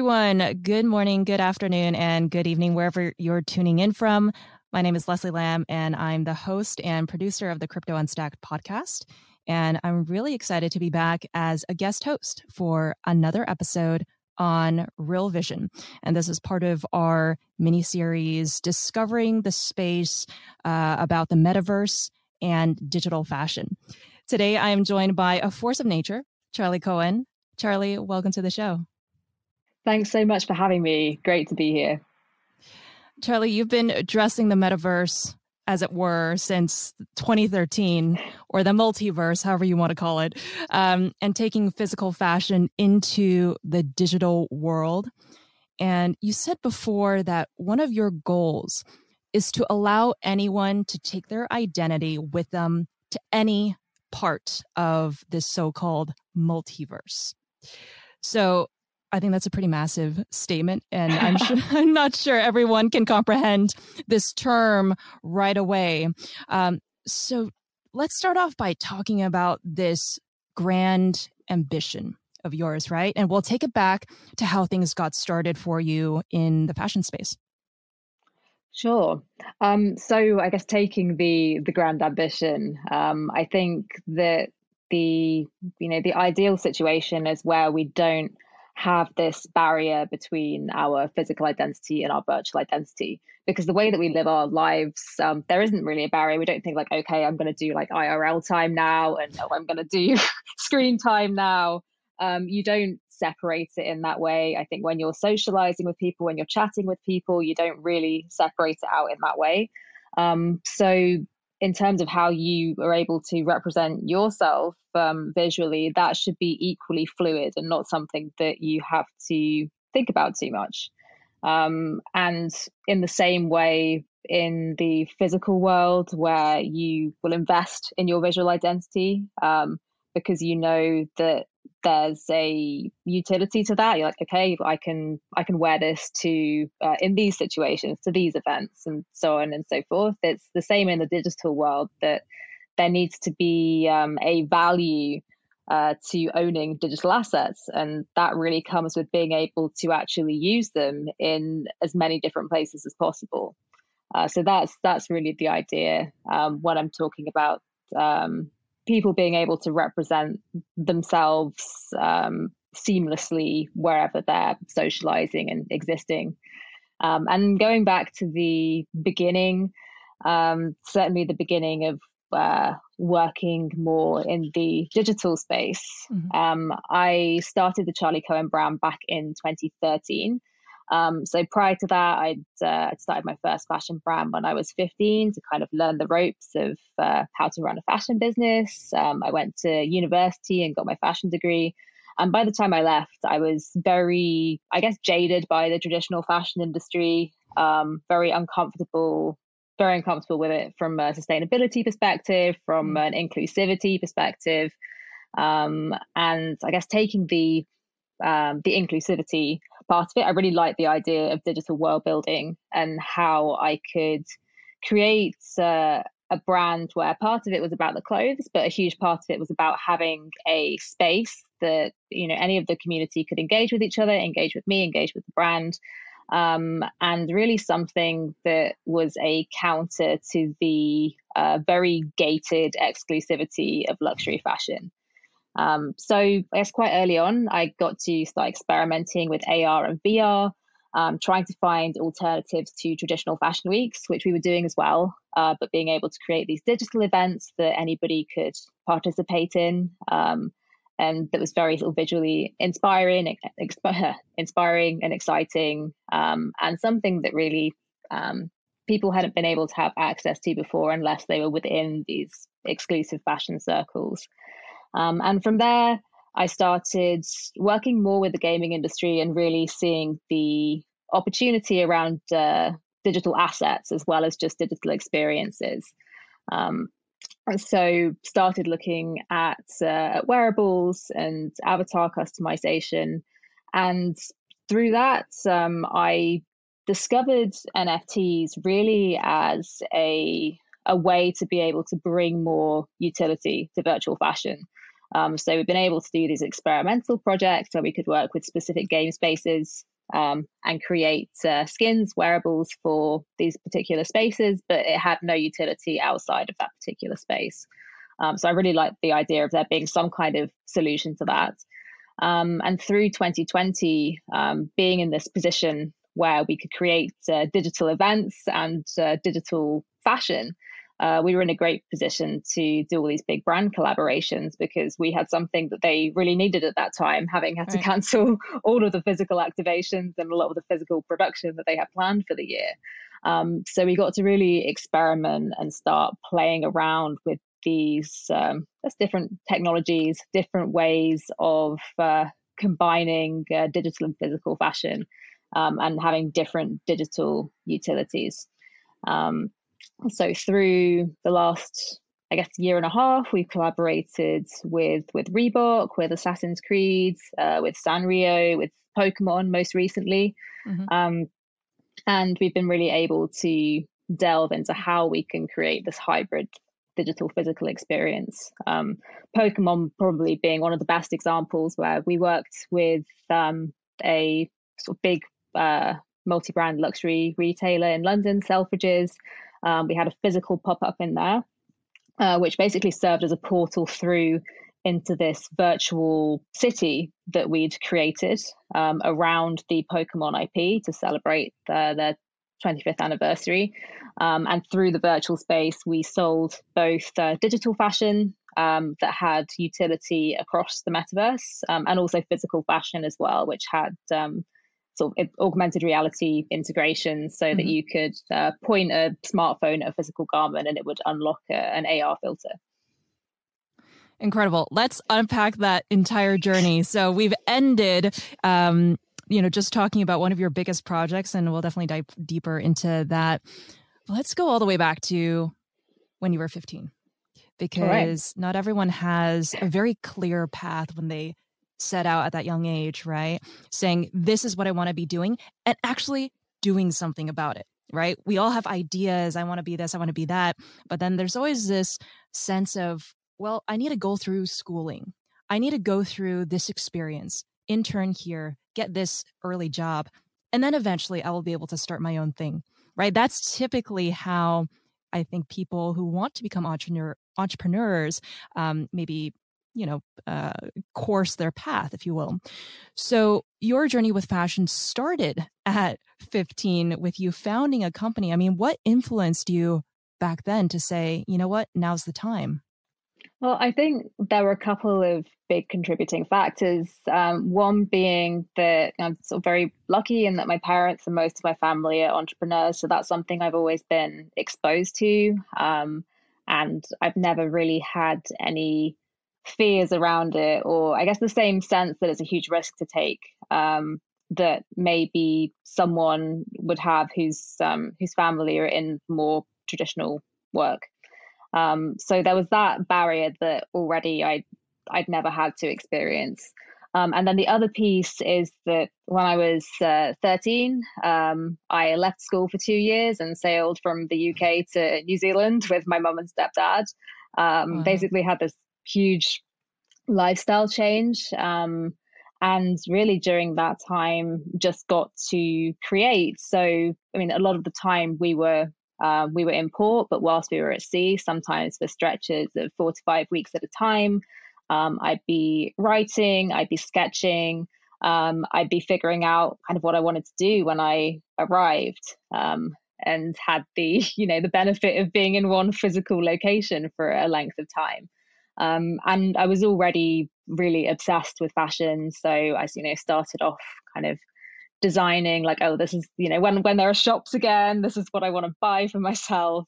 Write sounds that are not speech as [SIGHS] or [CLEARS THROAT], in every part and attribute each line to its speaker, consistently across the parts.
Speaker 1: everyone. Good morning, good afternoon, and good evening, wherever you're tuning in from. My name is Leslie Lamb, and I'm the host and producer of the Crypto Unstacked podcast. And I'm really excited to be back as a guest host for another episode on Real Vision. And this is part of our mini series, Discovering the Space uh, about the Metaverse and Digital Fashion. Today, I am joined by a force of nature, Charli Cohen. Charli, welcome to the show.
Speaker 2: Thanks so much for having me. Great to be here.
Speaker 1: Charli, you've been addressing the metaverse, as it were, since 2013, or the multiverse, however you want to call it, um, and taking physical fashion into the digital world. And you said before that one of your goals is to allow anyone to take their identity with them to any part of this so called multiverse. So I think that's a pretty massive statement, and I'm sure, [LAUGHS] I'm not sure everyone can comprehend this term right away. Um, so let's start off by talking about this grand ambition of yours, right? And we'll take it back to how things got started for you in the fashion space.
Speaker 2: Sure. Um, so I guess taking the the grand ambition, um, I think that the you know the ideal situation is where we don't have this barrier between our physical identity and our virtual identity. Because the way that we live our lives um, there isn't really a barrier. We don't think like okay i'm going to do like irl time now and oh, i'm going to do [LAUGHS] screen time now. Um, you don't separate it in that way. I think when you're socializing with people when you're chatting with people you don't really separate it out in that way. Um, so in terms of how you are able to represent yourself um, visually, that should be equally fluid and not something that you have to think about too much. Um, and in the same way, in the physical world, where you will invest in your visual identity um, because you know that there's a utility to that. You're like okay i can i can wear this to uh, in these situations to these events and so on and so forth. It's the same in the digital world that there needs to be um, a value uh, to owning digital assets and that really comes with being able to actually use them in as many different places as possible. Uh, so that's that's really the idea um, when i'm talking about um, people being able to represent themselves um, seamlessly wherever they're socializing and existing. Um, and going back to the beginning, um, certainly the beginning of uh, working more in the digital space, mm-hmm. Um, I started the Charli Cohen brand back in 2013. Um, so prior to that, I'd uh, started my first fashion brand when I was 15 to kind of learn the ropes of uh, how to run a fashion business. Um, I went to university and got my fashion degree. And by the time I left, I was very, I guess, jaded by the traditional fashion industry, um, very uncomfortable, very uncomfortable with it from a sustainability perspective, from mm. an inclusivity perspective. Um, and I guess taking the um, the inclusivity part of it. I really like the idea of digital world building and how I could create uh, a brand where part of it was about the clothes, but a huge part of it was about having a space that you know any of the community could engage with each other, engage with me, engage with the brand. Um, and really something that was a counter to the uh, very gated exclusivity of luxury fashion. Um, so guess quite early on, I got to start experimenting with AR and VR, um, trying to find alternatives to traditional fashion weeks, which we were doing as well, uh, but being able to create these digital events that anybody could participate in. Um, and that was very of visually inspiring, exp- [LAUGHS] inspiring and exciting, um, and something that really um, people hadn't been able to have access to before unless they were within these exclusive fashion circles. Um, and from there, I started working more with the gaming industry and really seeing the opportunity around uh, digital assets as well as just digital experiences. Um, so started looking at uh, wearables and avatar customization, and through that, um, I discovered NFTs really as a a way to be able to bring more utility to virtual fashion. Um, so we've been able to do these experimental projects where we could work with specific game spaces um, and create uh, skins, wearables for these particular spaces, but it had no utility outside of that particular space. Um, so I really like the idea of there being some kind of solution to that. Um, and through 2020, um, being in this position where we could create uh, digital events and uh, digital fashion, uh, we were in a great position to do all these big brand collaborations because we had something that they really needed at that time, having had right. to cancel [LAUGHS] all of the physical activations and a lot of the physical production that they had planned for the year. Um, so we got to really experiment and start playing around with these um, different technologies, different ways of uh, combining uh, digital and physical fashion, um, and having different digital utilities. Um, so through the last, I guess, year and a half, we've collaborated with with Reebok, with Assassin's Creed, uh, with Sanrio, with Pokemon most recently. Mm-hmm. Um, and we've been really able to delve into how we can create this hybrid digital physical experience. Um, Pokemon probably being one of the best examples where we worked with um, a sort of big uh, multi brand luxury retailer in London, Selfridges. Um, we had a physical pop up in there, uh, which basically served as a portal through into this virtual city that we'd created um, around the Pokemon IP to celebrate the, their 25th anniversary. Um, and through the virtual space, we sold both uh, digital fashion um, that had utility across the metaverse um, and also physical fashion as well, which had um, sort of augmented reality integration so mm-hmm. that you could uh, point a smartphone at a physical garment and it would unlock a, an AR filter.
Speaker 1: Incredible. Let's unpack that entire journey. So we've ended um, you know, just talking about one of your biggest projects, and we'll definitely dive deeper into that. Let's go all the way back to when you were 15, because right. not everyone has a very clear path when they set out at that young age, right? Saying, this is what I want to be doing, and actually doing something about it, right? We all have ideas. I want to be this, I want to be that. But then there's always this sense of, well, I need to go through schooling. I need to go through this experience, intern here, get this early job, and then eventually I will be able to start my own thing, right? That's typically how I think people who want to become entrepreneur entrepreneurs um, maybe you know uh, course their path if you will so your journey with fashion started at 15 with you founding a company i mean what influenced you back then to say you know what now's the time
Speaker 2: well, I think there were a couple of big contributing factors. Um, one being that I'm sort of very lucky in that my parents and most of my family are entrepreneurs. So that's something I've always been exposed to. Um, and I've never really had any fears around it, or I guess the same sense that it's a huge risk to take. Um, that maybe someone would have whose um, whose family are in more traditional work. Um, so there was that barrier that already I I'd never had to experience. Um, and then the other piece is that when I was uh, 13, um, I left school for two years and sailed from the UK to New Zealand [LAUGHS] with my mum and stepdad. Um, wow. Basically, had this huge lifestyle change. Um, and really, during that time, just got to create. So, I mean, a lot of the time we were uh, we were in port, but whilst we were at sea, sometimes for stretches of four to five weeks at a time, um, I'd be writing, I'd be sketching, um, I'd be figuring out kind of what I wanted to do when I arrived, um, and had the [LAUGHS] you know the benefit of being in one physical location for a length of time. Um, and I was already really obsessed with fashion, so I you know started off kind of designing like oh this is you know when when there are shops again this is what i want to buy for myself.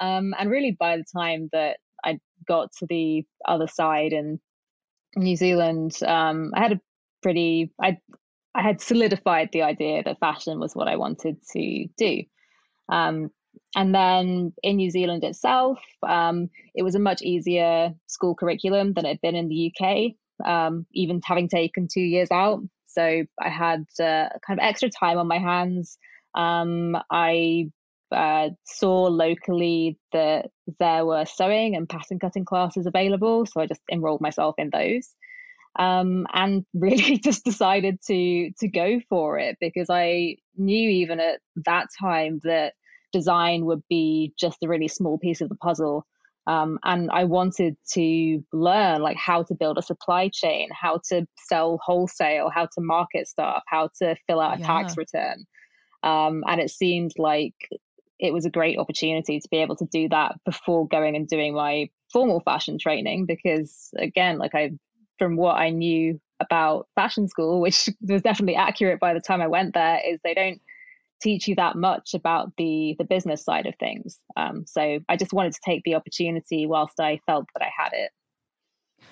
Speaker 2: Um, and really by the time that i got to the other side in new zealand um, i had a pretty i i had solidified the idea that fashion was what i wanted to do. Um, and then in new zealand itself um, it was a much easier school curriculum than it had been in the uk um, even having taken two years out so I had uh, kind of extra time on my hands. Um, I uh, saw locally that there were sewing and pattern cutting classes available, so I just enrolled myself in those. Um, and [LAUGHS] really just decided to to go for it because I knew even at that time that design would be just a really small piece of the puzzle. Um, and I wanted to learn like how to build a supply chain, how to sell wholesale, how to market stuff, how to fill out a yeah. tax return. Um, and it seemed like it was a great opportunity to be able to do that before going and doing my formal fashion training because again like i from what i knew about fashion school [LAUGHS] which was definitely accurate by the time i went there is they don't teach you that much about the the business side of things. Um, so i just wanted to take the opportunity whilst i felt that i had it.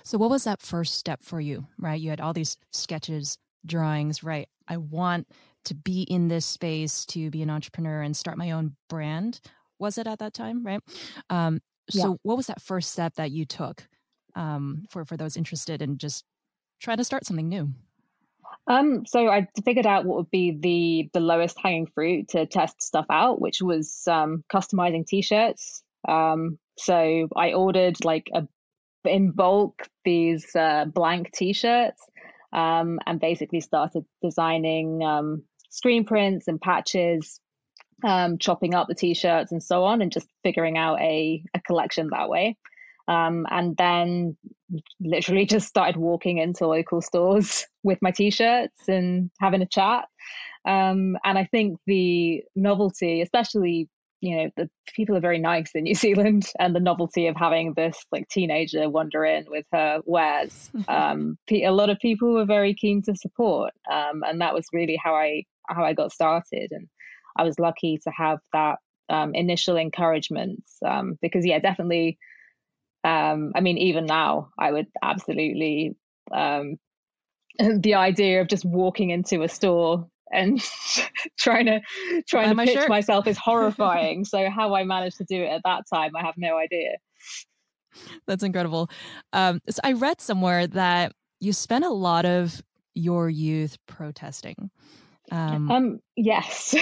Speaker 1: So what was that first step for you right? You had all these sketches drawings right? I want to be in this space to be an entrepreneur and start my own brand. Was it at that time right? Um, so yeah. what was that first step that you took um, for for those interested in just trying to start something new
Speaker 2: um, so I figured out what would be the the lowest hanging fruit to test stuff out, which was um, customizing t-shirts. Um, so I ordered like a in bulk these uh, blank t-shirts um, and basically started designing um, screen prints and patches, um, chopping up the t-shirts and so on, and just figuring out a, a collection that way. Um, and then literally [LAUGHS] just started walking into local stores [LAUGHS] with my t-shirts and having a chat. Um, and I think the novelty, especially you know the people are very nice in New [LAUGHS] Zealand, and the novelty of having this like teenager wander in with her wares, um, a lot of people were very keen to support, um, and that was really how I how I got started. And I was lucky to have that um, initial encouragement um, because, yeah, definitely. Um, I mean, even now, I would absolutely um, [LAUGHS] the idea of just walking into a store and [LAUGHS] trying to trying to pitch shirt. myself is [LAUGHS] horrifying. so how I managed to do it at that time, I have no idea.
Speaker 1: That's incredible. Um, so I read somewhere that you spent a lot of your youth protesting.
Speaker 2: Um, um yes.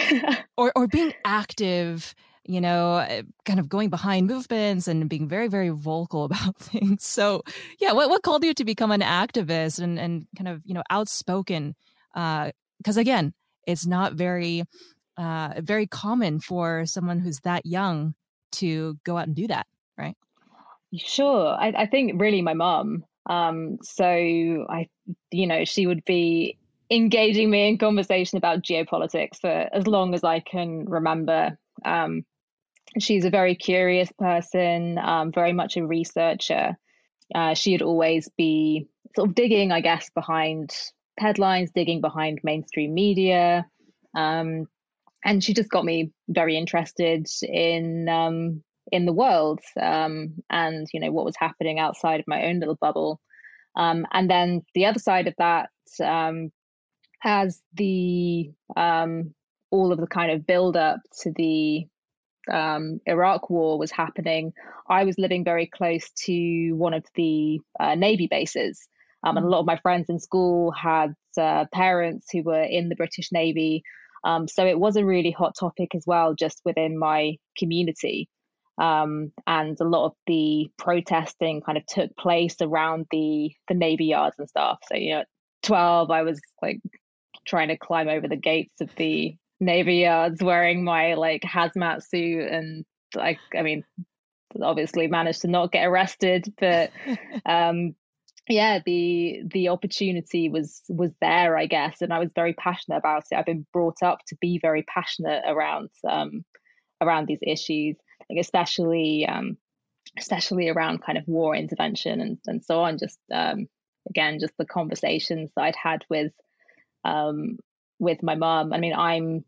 Speaker 1: or or being active, you know, eh, kind of going behind movements and being very very vocal [LAUGHS] about things. So, yeah, what what called you to become an activist and and kind of, you know, outspoken uh because again, it's not very uh very common for someone who's that young to go out and do that, right?
Speaker 2: Sure. I, I think really my mom. Um, so I, you know, she would be engaging me in conversation about geopolitics for as long as I can remember. Um, she's a very curious person, um, very much a researcher. Uh, she'd always be sort of digging, I guess, behind headlines, digging behind mainstream media. Um, and she just got me very interested in um, in the world um, and you know what was happening outside of my own little bubble. Um, and then the other side of that, um, as the all of the kind of build up to the um, Iraq war was happening, I was living very close to one of the uh, Navy bases. Um, and a mm. lot of my friends in school had uh, parents who were in the British Navy. Um, so it was a really hot topic as well, just within my community. Um, and a lot of the protesting kind of took place around the the navy yards and stuff. So you know, at twelve, I was like trying to climb over the gates of the navy yards wearing my like hazmat suit and like I mean obviously managed to not get arrested but [LAUGHS] um yeah the the opportunity was was there I guess and I was very passionate about it I've been brought up to be very passionate around um around these issues like especially um especially around kind of war intervention and and so on just um again just the conversations that I'd had with um, with my mom. I mean, I'm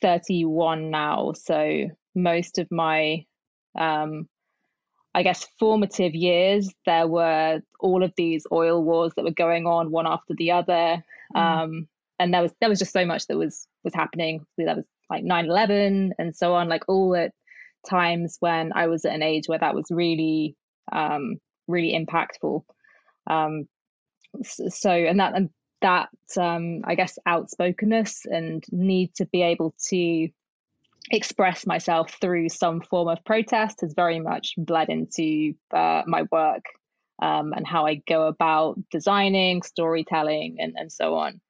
Speaker 2: 31 now, so most of my, um, I guess, formative years, there were all of these oil wars that were going on one after the other, mm. um, and there was there was just so much that was was happening. That was like 9/11 and so on, like all at times when I was at an age where that was really um, really impactful. Um, so and that and that um, I guess outspokenness and need to be able to express myself through some form of protest has very much bled into uh, my work um, and how I go about designing, storytelling, and, and so on.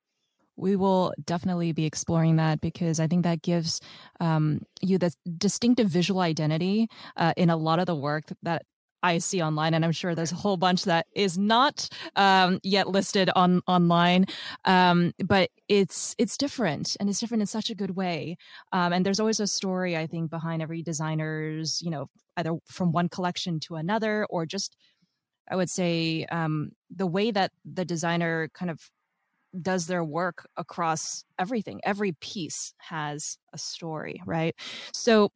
Speaker 1: We will definitely be exploring that because I think that gives um, you the distinctive visual identity uh, in a lot of the work that I see online, and I'm sure there's a whole bunch that is not um, yet listed on online. Um, but it's it's different, and it's different in such a good way. Um, and there's always a story, I think, behind every designer's, you know, either from one collection to another, or just, I would say, um, the way that the designer kind of does their work across everything. Every piece has a story, right? So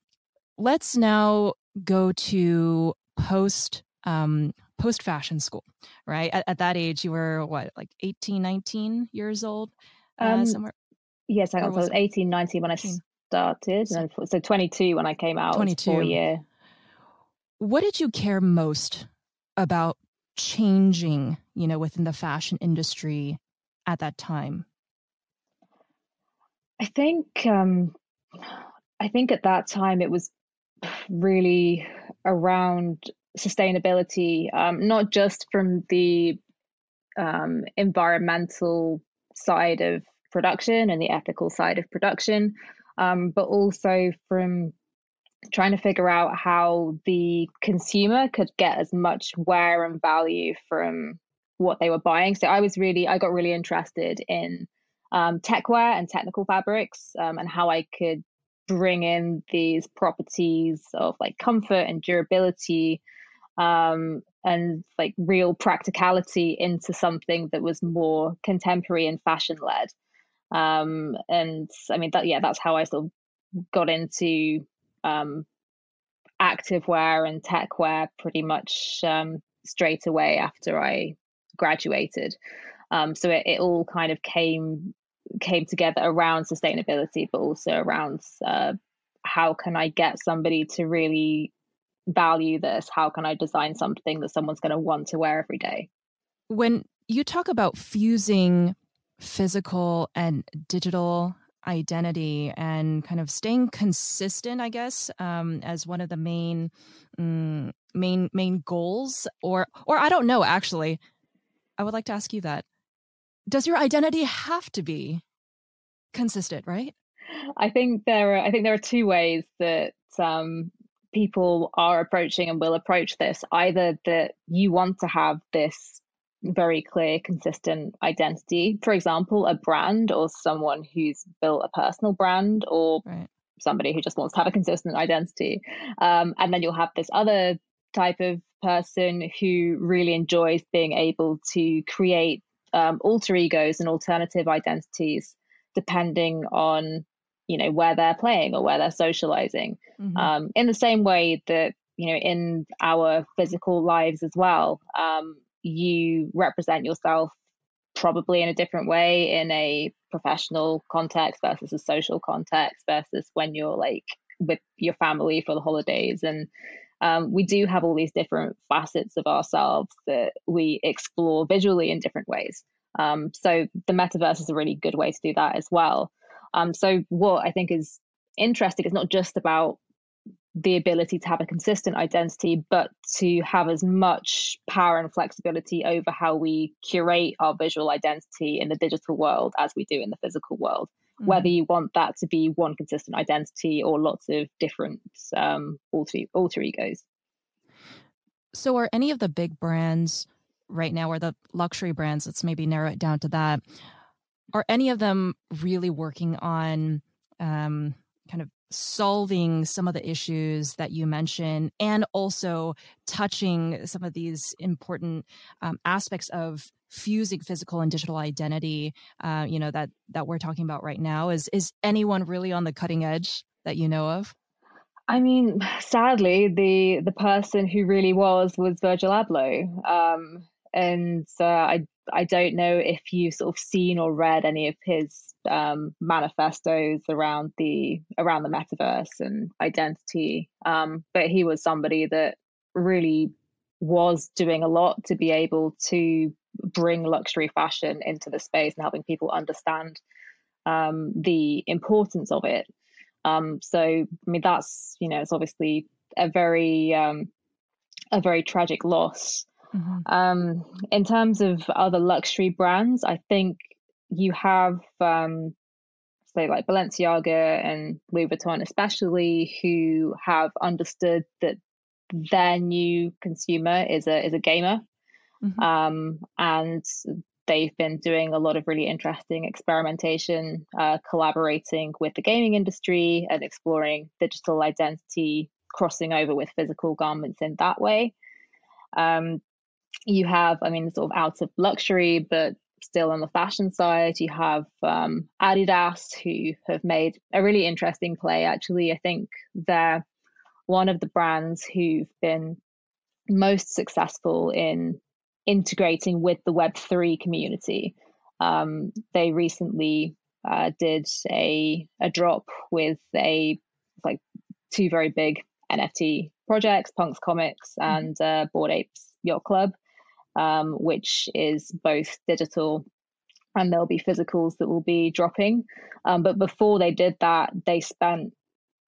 Speaker 1: let's now go to post um, post fashion school, right? At, at, that age, you were what, like 18, 19 years old?
Speaker 2: Uh, um, somewhere? Yes, I was, 18, 19 when 18? I started. So, so 22 when I came out. 22. Four year.
Speaker 1: What did you care most about changing, you know, within the fashion industry at that time?
Speaker 2: I think um, I think at that time it was really around sustainability, um, not just from the um, environmental side of production and the ethical side of production, um, but also from trying to figure out how the consumer could get as much wear and value from what they were buying. So I was really, I got really interested in um, techwear and technical fabrics um, and how I could bring in these properties of like comfort and durability um, and like real practicality into something that was more contemporary and fashion led. Um, and I mean that yeah, that's how I sort of got into um, active wear and tech wear pretty much um, straight away after I graduated. Um, so it, it all kind of came came together around sustainability, but also around uh, how can I get somebody to really value this? How can I design something that someone's going to want to wear every day?
Speaker 1: When you talk about fusing physical and digital identity and kind of staying consistent i guess um, as one of the main mm, main main goals or or i don't know actually i would like to ask you that does your identity have to be consistent right
Speaker 2: i think there are i think there are two ways that um, people are approaching and will approach this either that you want to have this very clear consistent identity for example a brand or someone who's built a personal brand or right. somebody who just wants to have a consistent identity um, and then you'll have this other type of person who really enjoys being able to create um, alter egos and alternative identities depending on you know where they're playing or where they're socializing mm-hmm. um, in the same way that you know in our physical lives as well um, you represent yourself probably in a different way in a professional context versus a social context versus when you're like with your family for the holidays and um, we do have all these different facets of ourselves that we explore visually in different ways um, so the metaverse is a really good way to do that as well. Um, so what I think is interesting is not just about the ability to have a consistent identity, but to have as much power and flexibility over how we curate our visual identity in the digital world as we do in the physical world. Mm-hmm. Whether you want that to be one consistent identity or lots of different um, alter, alter egos.
Speaker 1: So, are any of the big brands right now, or the luxury brands, let's maybe narrow it down to that, are any of them really working on um, kind of solving some of the issues that you mentioned and also touching some of these important um, aspects of fusing physical and digital identity uh, you know that that we're talking about right now is is anyone really on the cutting edge that you know of
Speaker 2: I mean, [SIGHS] sadly, the the person who really was was Virgil Abloh. Um, and uh, I I don't know if you've sort of seen or read any of his um, manifestos around the around the metaverse and identity, um, but he was somebody that really was doing a lot to be able to bring luxury fashion into the space and helping people understand um, the importance of it. Um, so I mean that's you know it's obviously a very um, a very tragic loss. Mm-hmm. Um, in terms of other luxury brands, I think you have um, say like Balenciaga and Louis Vuitton, especially who have understood that their new consumer is a is a gamer, mm-hmm. um, and they've been doing a lot of really interesting experimentation, uh, collaborating with the gaming industry and exploring digital identity, crossing over with physical garments in that way. Um, you have, I mean, sort of out of luxury, but still on the fashion side, you have um, Adidas, who have made a really interesting play. Actually, I think they're one of the brands who've been most successful in integrating with the Web3 community. Um, they recently uh, did a, a drop with a like two very big NFT projects, Punks Comics mm-hmm. and uh, Bored Apes Yacht Club um, which is both digital and there'll be physicals that will be dropping. Um, but before they did that, they spent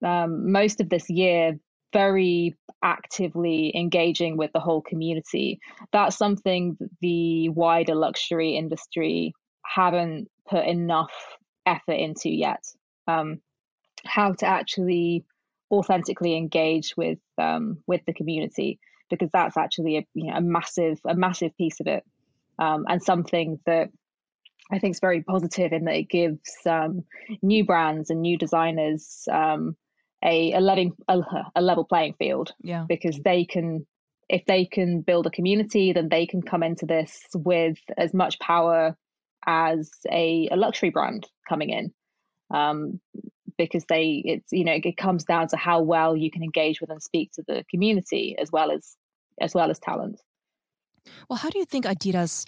Speaker 2: um, most of this year very actively engaging with the whole community. That's something the wider luxury industry haven't put enough effort into yet. Um, how to actually authentically engage with um, with the community because that's actually a you know a massive a massive piece of it, um, and something that I think is very positive in that it gives um, new brands and new designers um, a a, letting, a, a level playing field.
Speaker 1: Yeah,
Speaker 2: because they can if they can build a community, then they can come into this with as much power as a, a luxury brand coming in. Um, because they it's you know it comes down to how well you can engage with and speak to the community as well as as well as talent
Speaker 1: well how do you think adidas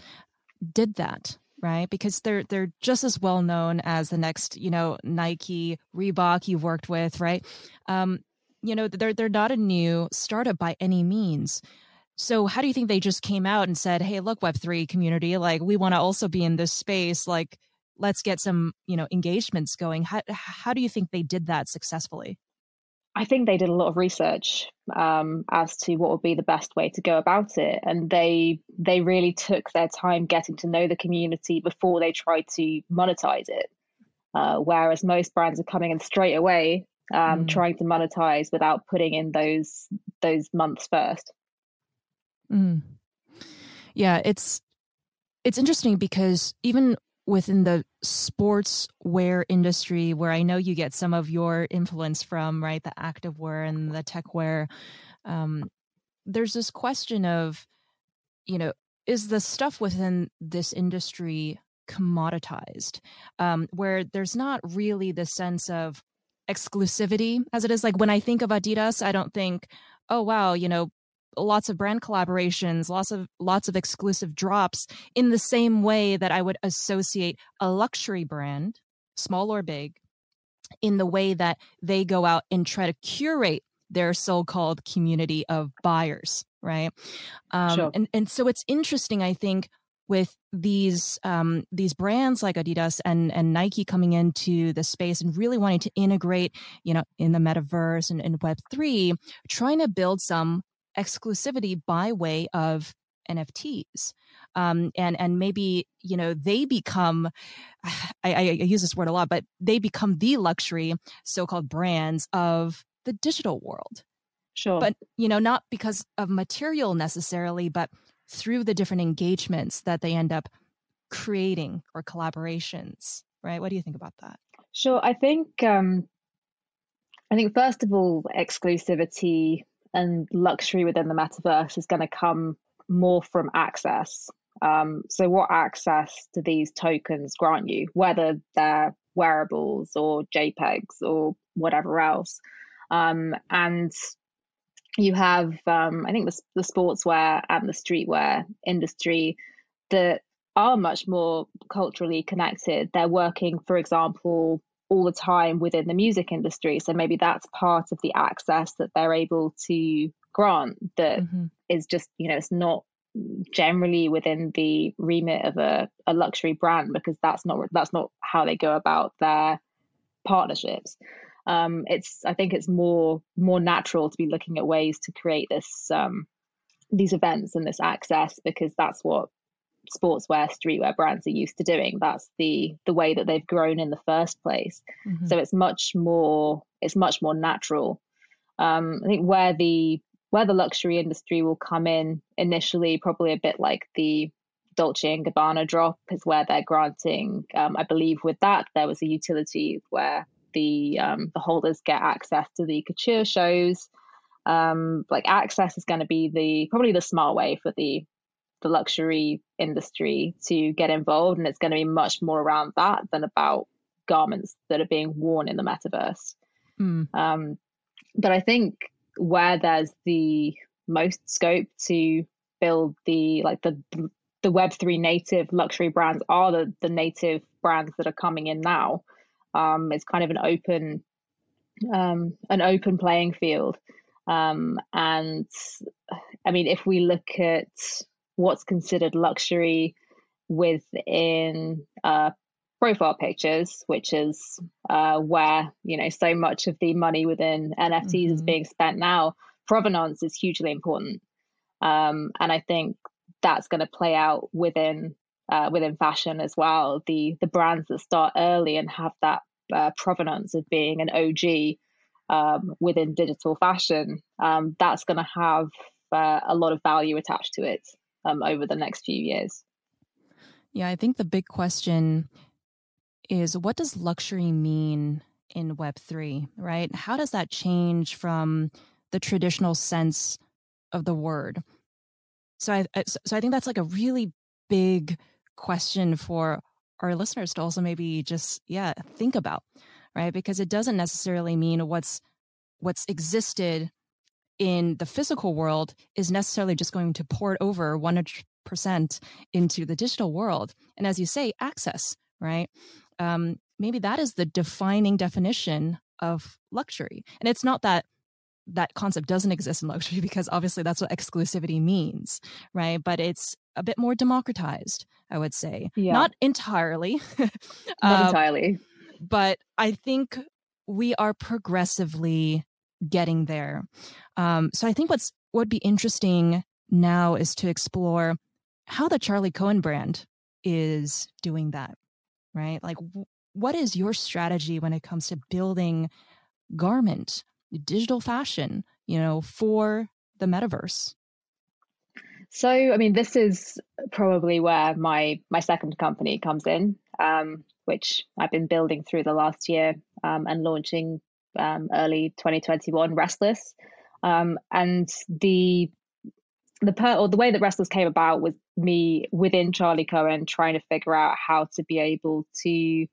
Speaker 1: did that right? Because they're they're just as well known as the next you know nike reebok you've worked with right? Um you know they're they're not a new startup by any means. So how do you think they just came out and said hey look web3 community like we want to also be in this space like let's get some you know engagements going. How, how do you think they did that successfully
Speaker 2: i think they did a lot of research um, as to what would be the best way to go about it and they they really took their time getting to know the community before they tried to monetize it uh, whereas most brands are coming in straight away um, mm. trying to monetize without putting in those those months first
Speaker 1: mm. yeah it's it's interesting because even within the sportswear industry where I know you get some of your influence from, right? The active wear and the tech wear. Um, there's this question of, you know, is the stuff within this industry commoditized, um, where there's not really the sense of exclusivity as it is like when I think of Adidas, I don't think, oh wow, you know, lots of brand collaborations, lots of lots of exclusive drops in the same way that I would associate a luxury brand, small or big, in the way that they go out and try to curate their so-called community of buyers, right? Um, sure. And and so it's interesting, I think, with these um, these brands like Adidas and and Nike coming into the space and really wanting to integrate, you know, in the metaverse and, and Web three, trying to build some exclusivity by way of NFTs. Um, and and maybe you know they become [SIGHS] I, I, use this word a lot but they become the luxury so-called brands of the digital world.
Speaker 2: Sure.
Speaker 1: But you know not because of material necessarily but through the different engagements that they end up creating or collaborations right? What do you think about that?
Speaker 2: Sure i think um i think first of all exclusivity and luxury within the metaverse is going to come more from access. Um, so, what access do these tokens grant you, whether they're wearables or JPEGs or whatever else? Um, and you have, um, I think, the, the sportswear and the streetwear industry that are much more culturally connected. They're working, for example, all the time within the music industry. So maybe that's part of the access that they're able to grant That mm-hmm. is just, you know, it's not generally within the remit of a, a luxury brand because that's not that's not how they go about their partnerships. um, it's I think it's more more natural to be looking at ways to create this um, these events and this access because that's what sportswear streetwear brands are used to doing that's the the way that they've grown in the first place. Mm-hmm. so it's much more it's much more natural. Um, i think where the where the luxury industry will come in initially probably a bit like the dolce and gabbana drop is where they're granting um, i believe with that there was a utility where the um, the holders get access to the couture shows. Um, like access is going to be the probably the smart way for the the luxury industry to get involved and it's going to be much more around that than about garments that are being worn in the metaverse. Mm. um, but i think where there's the most scope to build the like the the web3 native luxury brands are the the native brands that are coming in now. Um, it's kind of an open um, an open playing field. Um, and i mean if we look at what's considered luxury within uh, profile pictures, which is uh, where you know so much of the money within NFTs mm-hmm. is being spent now. Provenance is hugely important, um, and I think that's going to play out within uh, within fashion as well. The the brands that start early and have that uh, provenance of being an OG um, within digital fashion, um, that's going to have uh, a lot of value attached to it um, over the next few years.
Speaker 1: Yeah, I think the big question is what does luxury mean in Web3, right? How does that change from the traditional sense of the word? So I so I think that's like a really big question for our listeners to also maybe just yeah, think about, right? Because it doesn't necessarily mean what's what's existed in the physical world is necessarily just going to port over 100% into the digital world. And as you say, access, right? Um, maybe that is the defining definition of luxury. And it's not that that concept doesn't exist in luxury [LAUGHS] because obviously that's what exclusivity means, right? But it's a bit more democratized, I would say. Yeah. Not entirely. [LAUGHS]
Speaker 2: Not um, entirely.
Speaker 1: But I think we are progressively getting there. Um, so I think what's what would be interesting now is to explore how the Charli Cohen brand is doing that, right? Like, w- what is your strategy when it comes to building garment, digital fashion, you know, for the metaverse?
Speaker 2: So, I mean, this is probably where my my second company comes in, um, which I've been building through the last year um, and launching um, early 2021, Restless, um, and the the per or the way that Restless came about was me within Charli Cohen trying to figure out how to be able to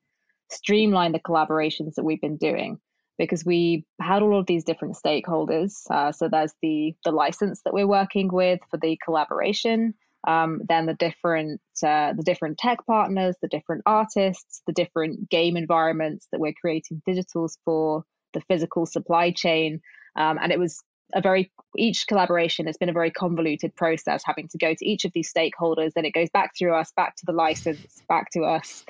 Speaker 2: streamline the collaborations that we've been doing because we had all of these different stakeholders. Uh, so there's the the license that we're working with for the collaboration. Um, then the different uh, the different tech partners, the different artists, the different game environments that we're creating digitals for, the physical supply chain. Um, and it was a very each collaboration has been a very convoluted process having to go to each of these stakeholders then it goes back through us back to the license back to us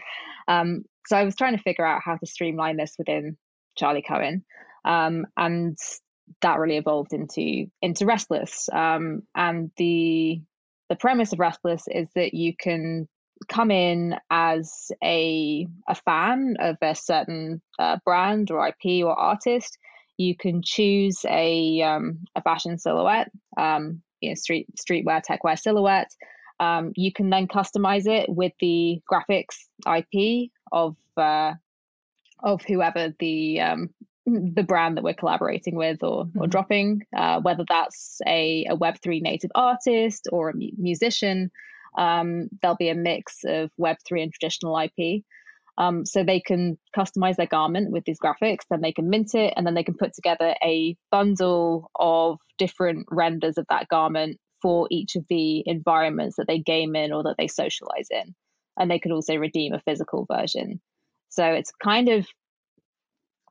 Speaker 2: um, so i was trying to figure out how to streamline this within charli cohen um, and that really evolved into into restless um, and the the premise of restless is that you can come in as a a fan of a certain uh, brand or IP or artist, you can choose a um, a fashion silhouette, um, you know, street streetwear, techwear silhouette. Um, you can then customize it with the graphics IP of uh, of whoever the um, the brand that we're collaborating with or, mm-hmm. or dropping, uh, whether that's a, a Web3 native artist or a mu- musician um, there'll be a mix of Web3 and traditional IP. Um, so they can customize their garment with these graphics, then they can mint it, and then they can put together a bundle of different renders of that garment for each of the environments that they game in or that they socialize in. And they could also redeem a physical version. So it's kind of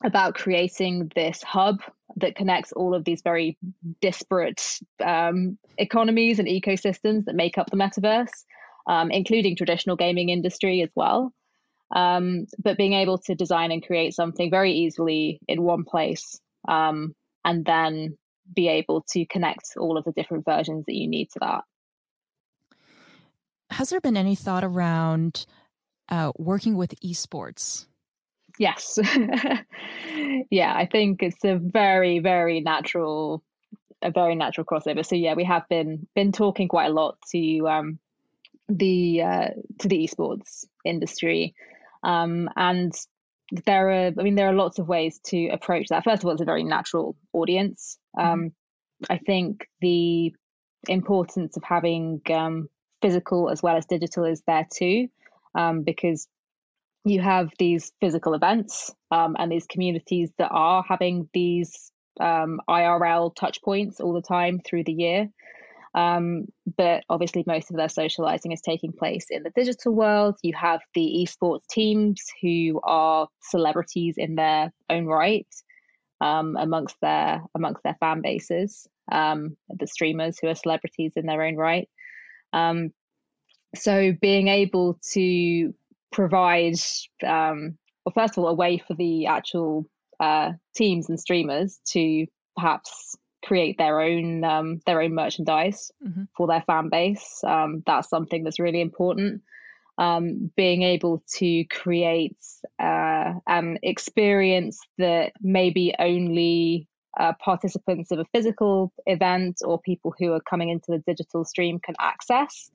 Speaker 2: about creating this hub that connects all of these very disparate um, economies and ecosystems that make up the metaverse, um, including traditional gaming industry as well. um, but being able to design and create something very easily in one place um, and then be able to connect all of the different versions that you need to that.
Speaker 1: Has there been any thought around uh, working with esports?
Speaker 2: Yes. [LAUGHS] yeah, I think it's a very, very natural, a very natural crossover. So yeah, we have been been talking quite a lot to um, the uh, to the esports industry, um, and there are, I mean, there are lots of ways to approach that. First of all, it's a very natural audience. Mm-hmm. Um, I think the importance of having um, physical as well as digital is there too, um, because you have these physical events um, and these communities that are having these um, IRL touch points all the time through the year. Um, but obviously, most of their socializing is taking place in the digital world. You have the esports teams who are celebrities in their own right um, amongst their amongst their fan bases. Um, the streamers who are celebrities in their own right. Um, so being able to provide, um, well, first of all, a way for the actual uh, teams and streamers to perhaps create their own um, their own merchandise mm-hmm. for their fan base. Um, that's something that's really important. Um, being able to create uh, an experience that maybe only uh, participants of a physical event or people who are coming into the digital stream can access.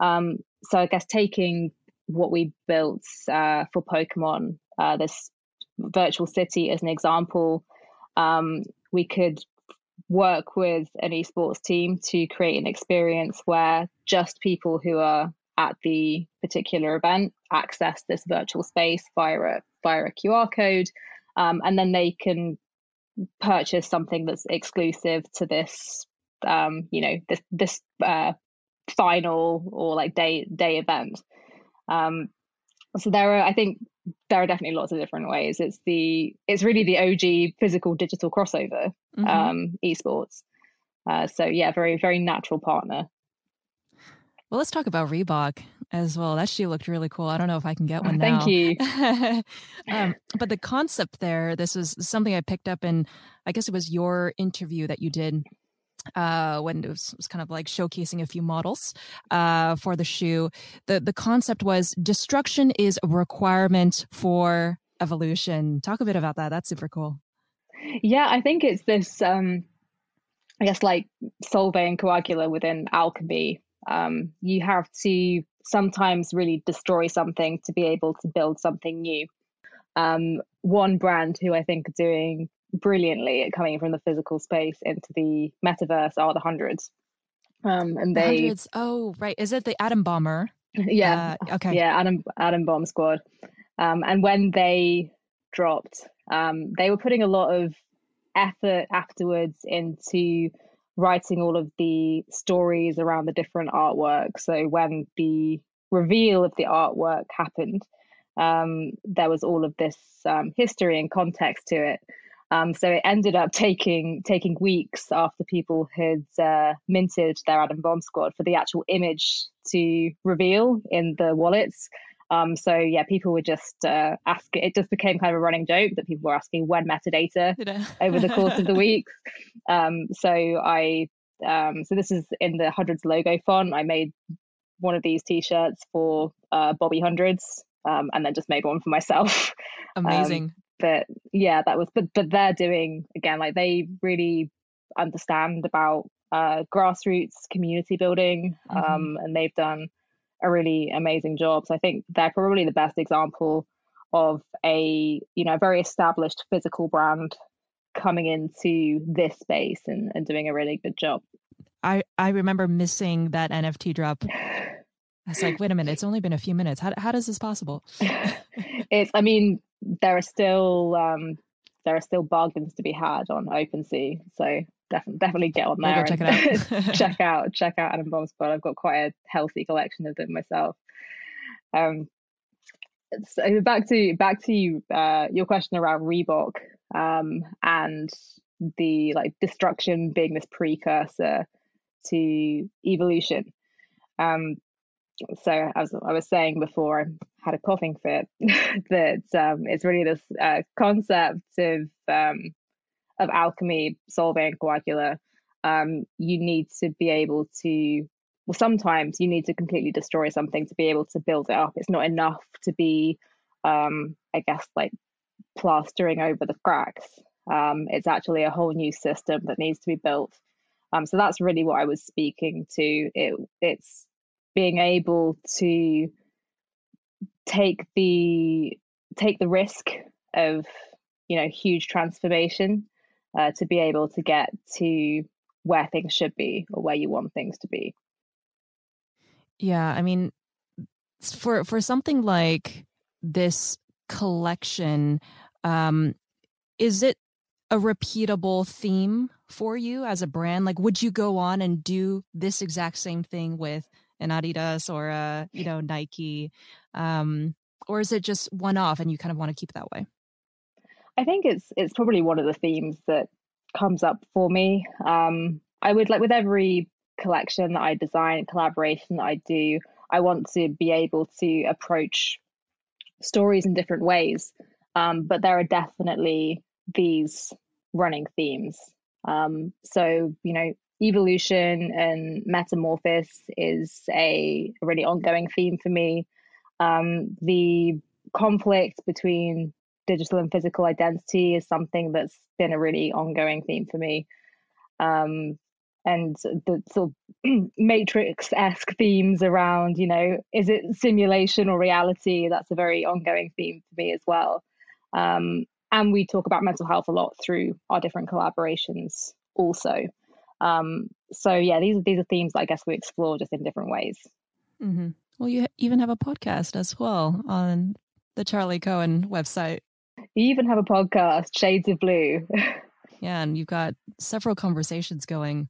Speaker 2: Um, so I guess taking what we built uh, for Pokemon, uh, this virtual city as an example, um, we could work with an esports team to create an experience where just people who are at the particular event access this virtual space via a via a QR code, um, and then they can purchase something that's exclusive to this, um, you know, this this uh, final or like day day event. Um, so there are, I think, there are definitely lots of different ways. It's the it's really the OG physical digital crossover mm-hmm. um, esports. Uh, so yeah, very very natural partner.
Speaker 1: Well, let's talk about Reebok as well. That shoe looked really cool. I don't know if I can get one [LAUGHS]
Speaker 2: Thank you. [LAUGHS]
Speaker 1: um, but the concept there, this was something I picked up in, I guess it was your interview that you did uh, when it was, was, kind of like showcasing a few models uh, for the shoe. The the concept was destruction is a requirement for evolution. Talk a bit about that. That's super cool.
Speaker 2: Yeah, I think it's this. Um, I guess like Solve et Coagula within alchemy. Um, you have to sometimes really destroy something to be able to build something new. Um, one brand who I think are doing brilliantly at coming from the physical space into the metaverse are the hundreds.
Speaker 1: Um, and the they hundreds. Oh, right. Is it the Atom Bomber? [LAUGHS]
Speaker 2: Yeah. Uh, okay. Yeah, Atom Adam Bomb Squad. Um, and when they dropped, um, they were putting a lot of effort afterwards into writing all of the stories around the different artwork. So when the reveal of the artwork happened, um, there was all of this um, history and context to it. Um, so it ended up taking taking weeks after people had uh, minted their Adam Bomb Squad for the actual image to reveal in the wallets. Um, so yeah, people were just uh, asking. It just became kind of a running joke that people were asking when metadata [LAUGHS] over the course of the weeks. Um, so I um, so this is in the hundreds logo font. I made one of these t-shirts for uh, Bobby Hundreds, um, and then just made one for myself. [LAUGHS]
Speaker 1: Um, Amazing
Speaker 2: but yeah, that was but but they're doing again like they really understand about uh, grassroots community building, mm-hmm. um, and they've done a really amazing job. So I think they're probably the best example of a you know very established physical brand coming into this space and, and doing a really good job.
Speaker 1: I I remember missing that NFT drop. [LAUGHS] I was like, wait a minute, it's only been a few minutes. How how is this possible? [LAUGHS]
Speaker 2: it's I mean, there are still um, there are still bargains to be had on OpenSea. So definitely definitely get on there.
Speaker 1: check it
Speaker 2: out. [LAUGHS] check [LAUGHS] out check out Adam Bomb Squad. I've got quite a healthy collection of them myself. Um, so back to back to uh, your question around Reebok um, and the like destruction being this precursor to evolution. Um, so as I was saying before, I had a coughing fit. [LAUGHS] that um, it's really this uh, concept of um, of alchemy, solve et coagula. Um, you need to be able to. Well, sometimes you need to completely destroy something to be able to build it up. It's not enough to be, um, I guess, like plastering over the cracks. Um, it's actually a whole new system that needs to be built. Um, so that's really what I was speaking to. It, it's being able to take the take the risk of you know huge transformation uh, to be able to get to where things should be or where you want things to be.
Speaker 1: Yeah, I mean, for for something like this collection, um, is it a repeatable theme for you as a brand? Like, would you go on and do this exact same thing with an Adidas or a you know Nike, um, or is it just one off and you kind of want to keep it that way?
Speaker 2: I think it's it's probably one of the themes that comes up for me. Um, I would like with every collection that I design, collaboration that I do, I want to be able to approach stories in different ways. Um, but there are definitely these running themes. Um, so, you know, evolution and metamorphosis is a really ongoing theme for me. Um, the conflict between digital and physical identity is something that's been a really ongoing theme for me. Um, and the sort of [CLEARS THROAT] matrix esque themes around, you know, is it simulation or reality? That's a very ongoing theme for me as well. Um, and we talk about mental health a lot through our different collaborations also. Um, so yeah, these these are themes I guess we explore just in different ways.
Speaker 1: Mm-hmm. Well, you even have a podcast as well on the Charli Cohen website.
Speaker 2: You even have a podcast, Shades of Blue. [LAUGHS]
Speaker 1: yeah, and you've got several conversations going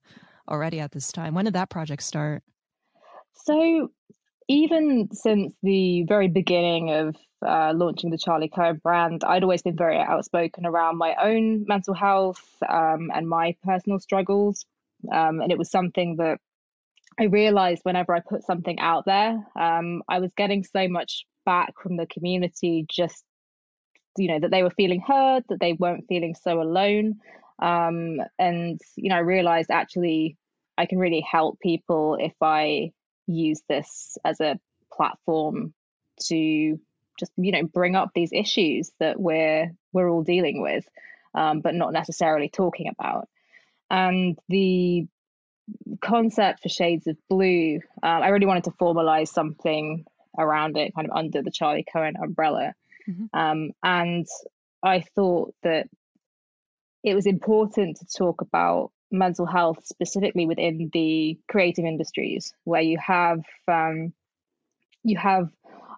Speaker 1: already at this time. When did that project start?
Speaker 2: So, even since the very beginning of uh, launching the Charli Cohen brand, I'd always been very outspoken around my own mental health um, and my personal struggles. Um, and it was something that I realized whenever I put something out there, um, I was getting so much back from the community, just, you know, that they were feeling heard, that they weren't feeling so alone. Um, and, you know, I realized actually I can really help people if I use this as a platform to just, you know, bring up these issues that we're we're all dealing with, um, but not necessarily talking about. And the concept for Shades of Blue, uh, I really wanted to formalize something around it, kind of under the Charli Cohen umbrella. Mm-hmm. Um, and I thought that it was important to talk about mental health specifically within the creative industries, where you have um, you have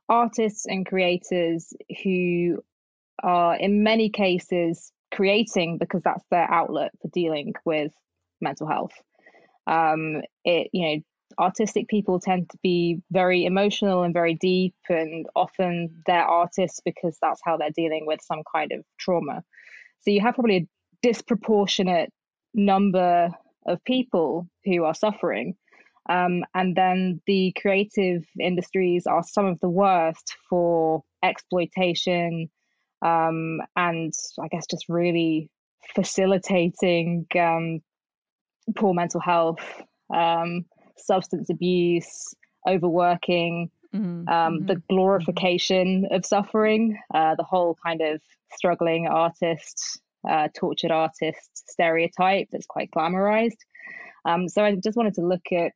Speaker 2: artists and creators who are in many cases creating because that's their outlet for dealing with mental health. Um, it you know artistic people tend to be very emotional and very deep, and often they're artists because that's how they're dealing with some kind of trauma. So you have probably a disproportionate number of people who are suffering. Um, and then the creative industries are some of the worst for exploitation um, and I guess just really facilitating um, poor mental health, um, substance abuse, overworking, mm-hmm. Um, the mm-hmm. glorification of suffering, uh, the whole kind of struggling artist, uh, tortured artist stereotype that's quite glamorized. Um, so I just wanted to look at,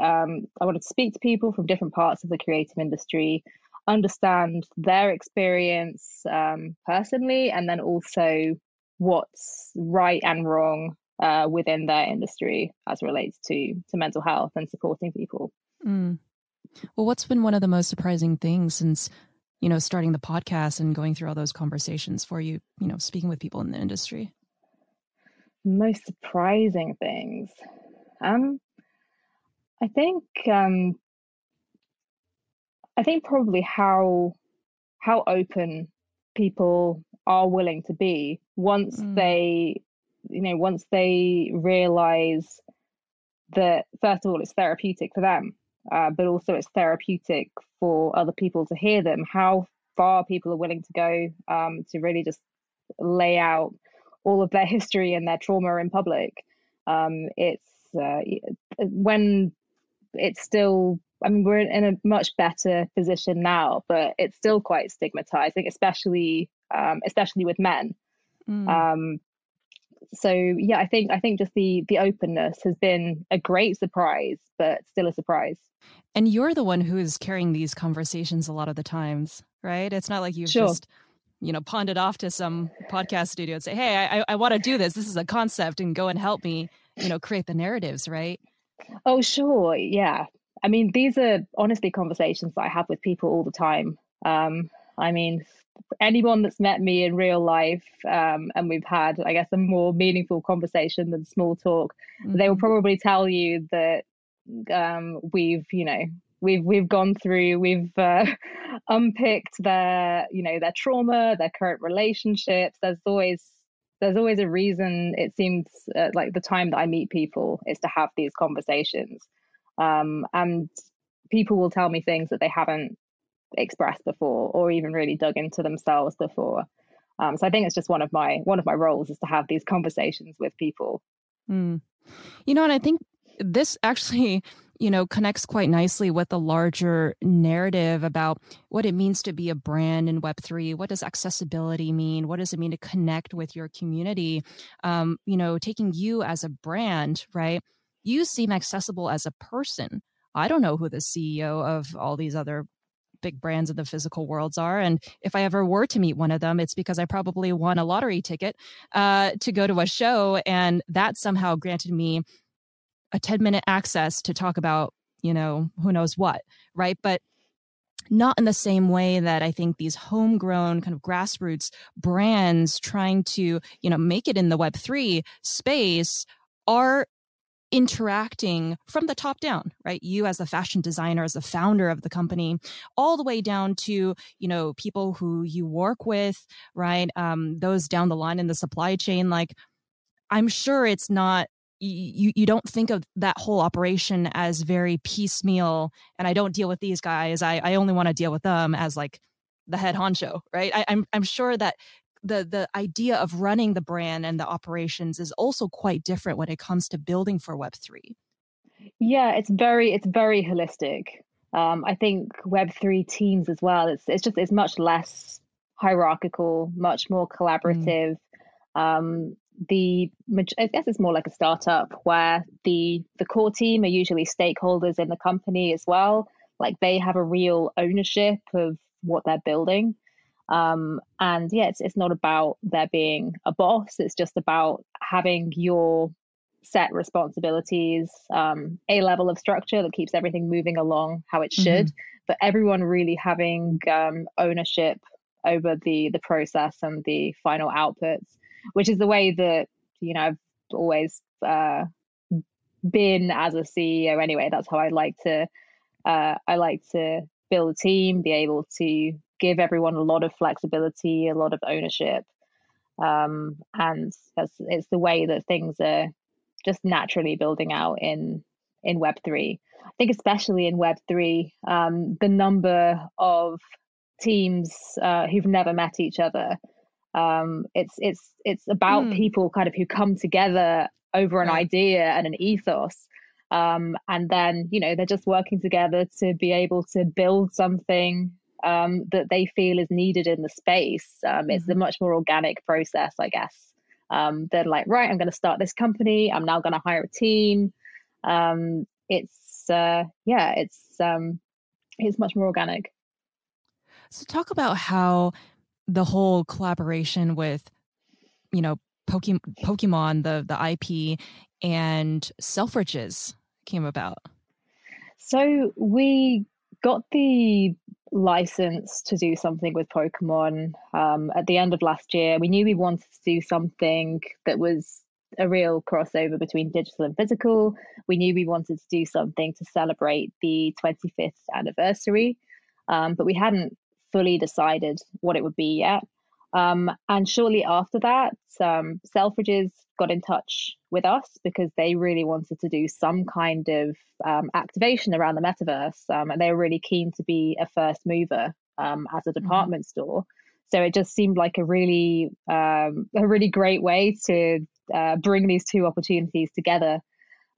Speaker 2: um, I wanted to speak to people from different parts of the creative industry, understand their experience um, personally, and then also what's right and wrong uh, within their industry as relates to to mental health and supporting people.
Speaker 1: Mm. Well, what's been one of the most surprising things since you know starting the podcast and going through all those conversations for you? You know, speaking with people in the industry.
Speaker 2: Most surprising things. Um, I think um, I think probably how how open people are willing to be once mm. they you know once they realize that first of all it's therapeutic for them uh, but also it's therapeutic for other people to hear them. How far people are willing to go um, to really just lay out all of their [LAUGHS] history and their trauma in public. Um, it's uh, when it's still I mean, we're in a much better position now, but it's still quite stigmatizing, especially um, especially with men. Mm. Um, so yeah, I think I think just the the openness has been a great surprise, but still a surprise.
Speaker 1: And you're the one who is carrying these conversations a lot of the times, right? It's not like you've
Speaker 2: sure.
Speaker 1: just you know pawned it off to some podcast studio and say, "Hey, I, I want to do this. This is a concept, and go and help me." You know, create the narratives, right?
Speaker 2: Oh, sure. Yeah. I mean, these are honestly conversations that I have with people all the time. Um, I mean, anyone that's met me in real life um, and we've had, I guess, a more meaningful conversation than small talk, mm-hmm. they will mm-hmm. probably tell you that um, we've, you know, we've we've gone through, we've uh, [LAUGHS] unpicked their, you know, their trauma, their current relationships. There's always there's always a reason. It seems uh, like the time that I meet people is to have these conversations, um, and people will tell me things that they haven't expressed before or even really dug into themselves before. Um, so I think it's just one of my one of my roles is to have these conversations with people.
Speaker 1: Mm. You know, and I think this actually you know connects quite nicely with the larger narrative about what it means to be a brand in web3 what does accessibility mean what does it mean to connect with your community um, you know taking you as a brand right you seem accessible as a person i don't know who the ceo of all these other big brands in the physical worlds are. And if I ever were to meet one of them, it's because I probably won a lottery ticket uh, to go to a show. And that somehow granted me a 10 minute access to talk about, you know, who knows what, right? But not in the same way that I think these homegrown kind of grassroots brands trying to, you know, make it in the Web3 space are interacting from the top down right? You as a fashion designer as the founder of the company all the way down to you know people who you work with right? Um, those down the line in the supply chain like i'm sure it's not you you don't think of that whole operation as very piecemeal and i don't deal with these guys. I, I only want to deal with them as like the head honcho right? I, I'm, I'm sure that the the idea of running the brand and the operations is also quite different when it comes to building for web3
Speaker 2: yeah it's very it's very holistic um, i think web3 teams as well it's it's just it's much less hierarchical much more mm. collaborative mm. um, the i guess it's more like a startup where the the core team are usually stakeholders in the company as well like they have a real ownership of what they're building um, and yeah, it's, it's not about there being a boss, it's just about having your set responsibilities, um, a level of structure that keeps everything moving along how it should, mm-hmm. but everyone really having um, ownership over the the process and the final outputs, which is the way that you know I've always uh, been as a CEO. Anyway, that's how I like to uh, I like to build a team, be able to give everyone a lot of flexibility, a lot of ownership. Um, and that's, it's the way that things are just naturally building out in in Web3. I think especially in Web3, um, the number of teams uh, who've never met each other. Um, it's it's it's about mm. people kind of who come together over an idea and an ethos. Um, and then you know they're just working together to be able to build something um, that they feel is needed in the space. Um, it's a mm-hmm. much more organic process, I guess. Um, they're like, right, I'm going to start this company. I'm now going to hire a team. Um, it's uh, yeah, it's um, it's much more organic.
Speaker 1: So talk about how the whole collaboration with, you know, Pokemon, Pokemon the the IP, and Selfridges came about.
Speaker 2: So we got the license to do something with Pokemon um, at the end of last year. We knew we wanted to do something that was a real crossover between digital and physical. We knew we wanted to do something to celebrate the 25th anniversary, um, but we hadn't fully decided what it would be yet. Um, and shortly after that, um, Selfridges got in touch with us because they really wanted to do some kind of um, activation around the metaverse. Um, and they were really keen to be a first mover um, as a mm-hmm. department mm-hmm. store. So it just seemed like a really, um, a really great way to uh, bring these two opportunities together.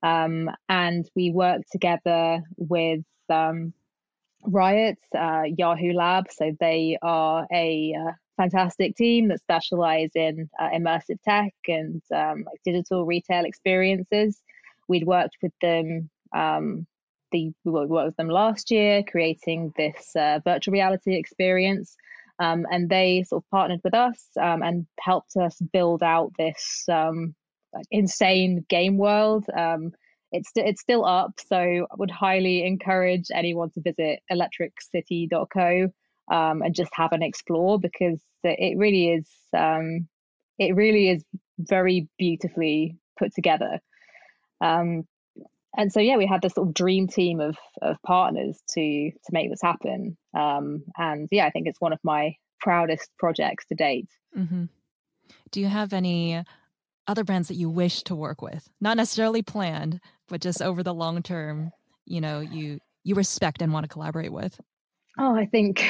Speaker 2: Um, and we worked together with RYOT, uh, Yahoo Lab. So they are a uh, fantastic team that specialize in uh, immersive tech and um, like digital retail experiences. We'd worked with them. Um, the, we worked with them last year, creating this uh, virtual reality experience. Um, and they sort of partnered with us um, and helped us build out this um, insane game world. Um, it's it's still up, so I would highly encourage anyone to visit electriccity.co um, and just have an explore because it really is um, it really is very beautifully put together. Um, and so yeah, we had this sort of dream team of of partners to to make this happen. Um, and yeah, I think it's one of my proudest projects to date.
Speaker 1: Mm-hmm. Do you have any other brands that you wish to work with? Not necessarily planned, but just over the long term, you know, you you respect and want to collaborate with.
Speaker 2: Oh, I think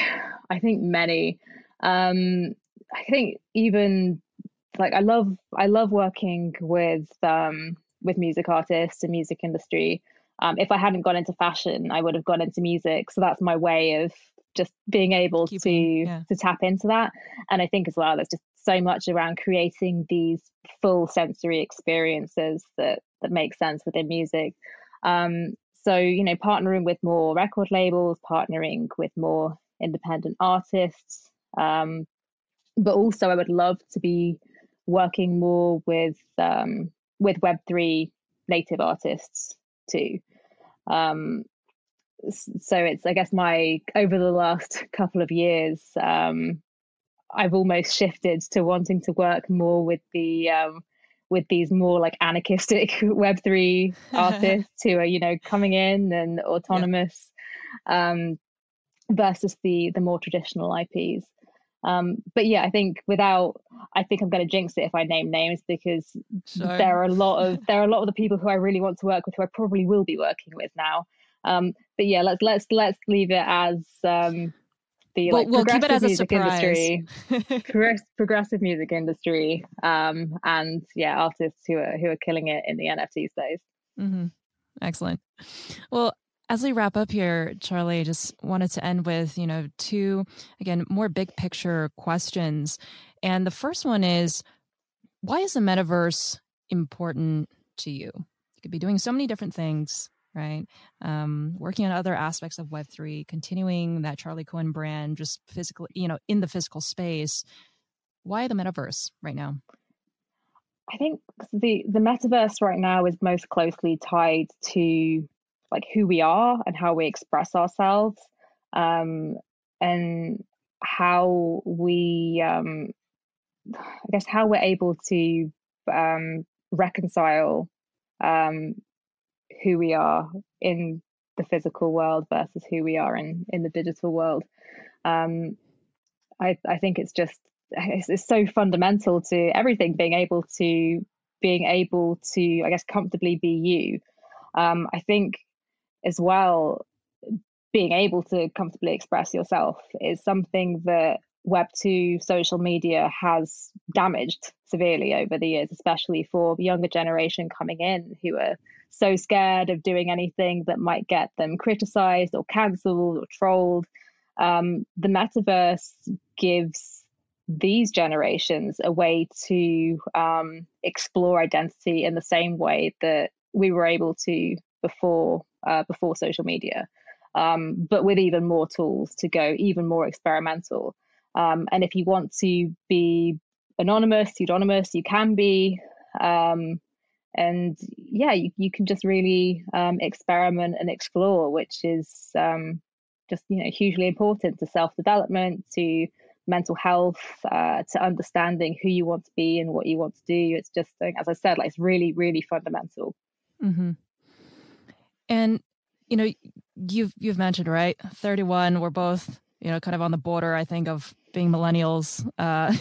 Speaker 2: I think many. Um, I think even like I love I love working with um, with music artists and music industry. Um, if I hadn't gone into fashion, I would have gone into music. So that's my way of just being able Keeping, to yeah. to tap into that. And I think as well, there's just so much around creating these full sensory experiences that that make sense within music. Um, so you know, partnering with more record labels, partnering with more independent artists. Um, but also, I would love to be working more with um, with Web three native artists too. Um, so it's I guess my over the last [LAUGHS] couple of years, um, I've almost shifted to wanting to work more with the um, with these more like anarchistic [LAUGHS] Web three [LAUGHS] artists who are you know coming in and autonomous. Yeah. Um, versus the the more traditional IPs. Um, but yeah, I think without, I think I'm going to jinx it if I name names because there are a lot of [LAUGHS] there are a lot of the people who I really want to work with who I probably will be working with now. Um, but yeah, let's let's let's leave it as um, the
Speaker 1: like we'll keep it as music a
Speaker 2: industry, [LAUGHS] progressive music industry, um, and yeah, artists who are who are killing it in the NFT space.
Speaker 1: Mm-hmm. Excellent. Well, as we wrap up here, Charli, I just wanted to end with, you know, two, again, more big picture questions. And the first one is why is the metaverse important to you? You could be doing so many different things, right? Um, working on other aspects of Web3, continuing that Charli Cohen brand, just physically, you know, in the physical space. Why the metaverse right now?
Speaker 2: I think the the metaverse right now is most closely tied to like who we are and how we express ourselves um, and how we um, i guess how we're able to um, reconcile um, who we are in the physical world versus who we are in in the digital world. Um, I, I think it's just it's, it's so fundamental to everything being able to being able to i guess comfortably be you. Um, i think as well, being able to comfortably express yourself is something that Web2 social media has damaged severely over the years, especially for the younger generation coming in who are so scared of doing anything that might get them criticized or cancelled or trolled. Um, the metaverse gives these generations a way to um, explore identity in the same way that we were able to before uh, before social media, um, but with even more tools to go even more experimental. Um, and if you want to be anonymous, pseudonymous, you can be. Um, and yeah, you, you can just really um, experiment and explore, which is um, just you know hugely important to self development, to mental health, uh, to understanding who you want to be and what you want to do. It's just, as I said, like it's really, really fundamental.
Speaker 1: Mm-hmm. And you know, you've you've mentioned right, 31. We're both you know kind of on the border. I think of being millennials. Uh,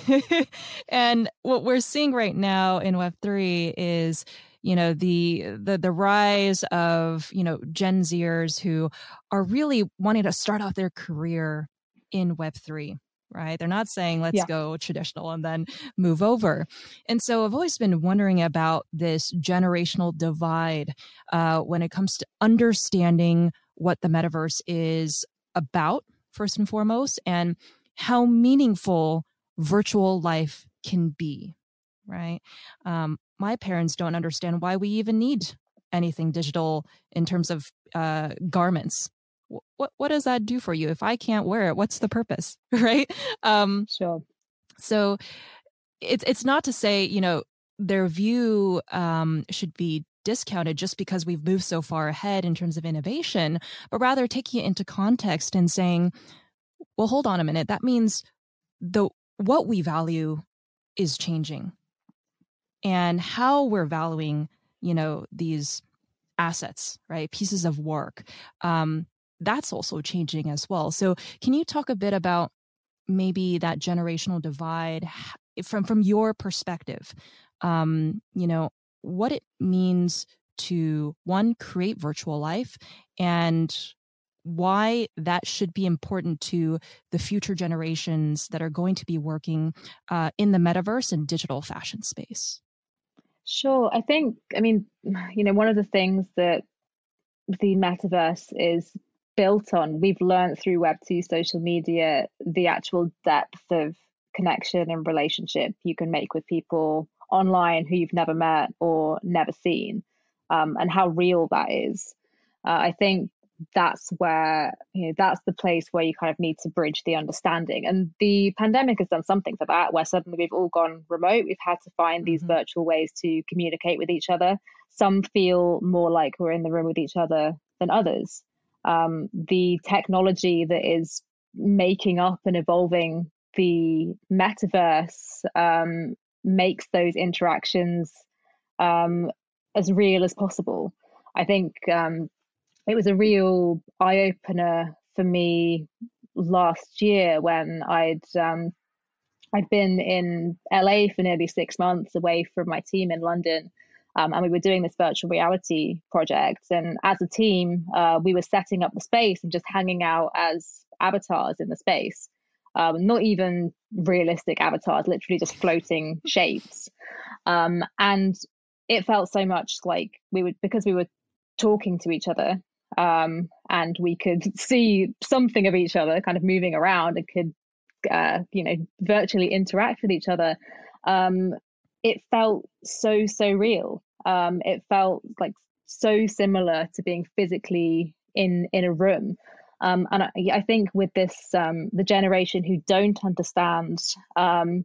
Speaker 1: [LAUGHS] and what we're seeing right now in Web3 is you know the the the rise of you know gen zers who are really wanting to start off their career in web3 right they're not saying let's yeah. go traditional and then move over and so i've always been wondering about this generational divide uh, when it comes to understanding what the metaverse is about first and foremost and how meaningful virtual life can be right? Um, my parents don't understand why we even need anything digital in terms of uh, garments. What what does that do for you? If i can't wear it what's the purpose [LAUGHS] right?
Speaker 2: Um sure.
Speaker 1: so it's it's not to say you know their view um should be discounted just because we've moved so far ahead in terms of innovation but rather taking it into context and saying well hold on a minute. That means the what we value is changing. And how we're valuing you know these assets right? Pieces of work um, that's also changing as well. So can you talk a bit about maybe that generational divide from from your perspective? Um, you know what it means to one create virtual life and why that should be important to the future generations that are going to be working uh, in the metaverse and digital fashion space
Speaker 2: Sure. I think, I mean, [SIGHS] you know, one of the things that the metaverse is built on, we've learned through Web2 social media the actual depth of connection and relationship you can make with people online who you've never met or never seen, um, and how real that is. Uh, I think that's where you know that's the place where you kind of need to bridge the understanding. And the pandemic has done something for that where suddenly we've all gone remote. We've had to find these mm-hmm. virtual ways to communicate with each other. Some feel more like we're in the room with each other than others. Um, the technology that is making up and evolving the metaverse um, makes those interactions um, as real as possible. I think um, it was a real eye opener for me last year when I'd um, I'd been in LA for nearly six months away from my team in London. Um, and we were doing this virtual reality project. And as a team, uh, we were setting up the space and just hanging out as avatars in the space. Um, not even realistic avatars, literally just floating [LAUGHS] shapes. Um, and it felt so much like we would, because we were talking to each other um, and we could see something of each other kind of moving around and could uh, you know virtually interact with each other. Um, it felt so so real. Um, it felt like so similar to being physically in in a room. Um, and I, I, think with this um, the generation who don't understand um,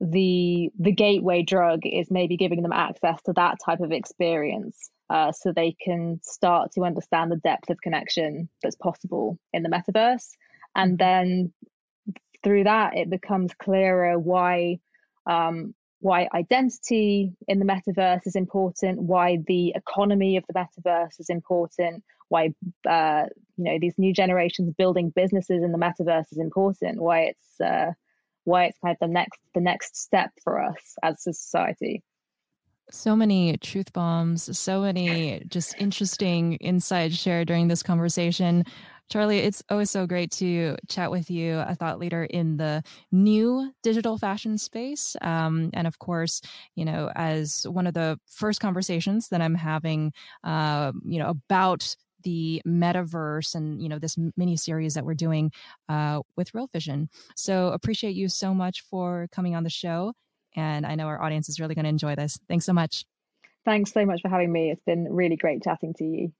Speaker 2: the the gateway drug is maybe giving them access to that type of experience uh, so they can start to understand the depth of connection that's possible in the metaverse. And mm-hmm. then through that, it becomes clearer why um, why identity in the metaverse is important, why the economy of the metaverse is important, why uh, you know these new generations building businesses in the metaverse is important, why it's uh, why it's kind of the next the next step for us as a society
Speaker 1: so many truth bombs, so many just interesting insights shared during this conversation. Charli, it's always so great to chat with you, a thought leader in the new digital fashion space. Um, and of course, you know, as one of the first conversations that I'm having, uh, you know, about the metaverse and you know this mini series that we're doing uh, with Real Vision. So appreciate you so much for coming on the show and I know our audience is really going to enjoy this. Thanks so much.
Speaker 2: Thanks so much for having me. It's been really great chatting to you.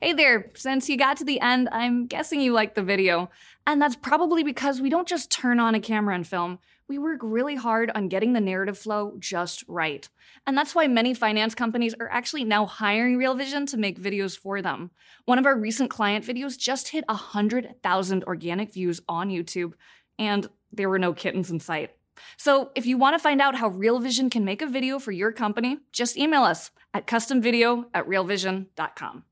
Speaker 3: Hey there, since you got to the end, I'm guessing you liked the video. And that's probably because we don't just turn on a camera and film we work really hard on getting the narrative flow just right. And that's why many finance companies are actually now hiring Real Vision to make videos for them. One of our recent client videos just hit 100,000 organic views on YouTube, and there were no kittens in sight. So if you want to find out how Real Vision can make a video for your company, just email us at customvideo at realvision.com.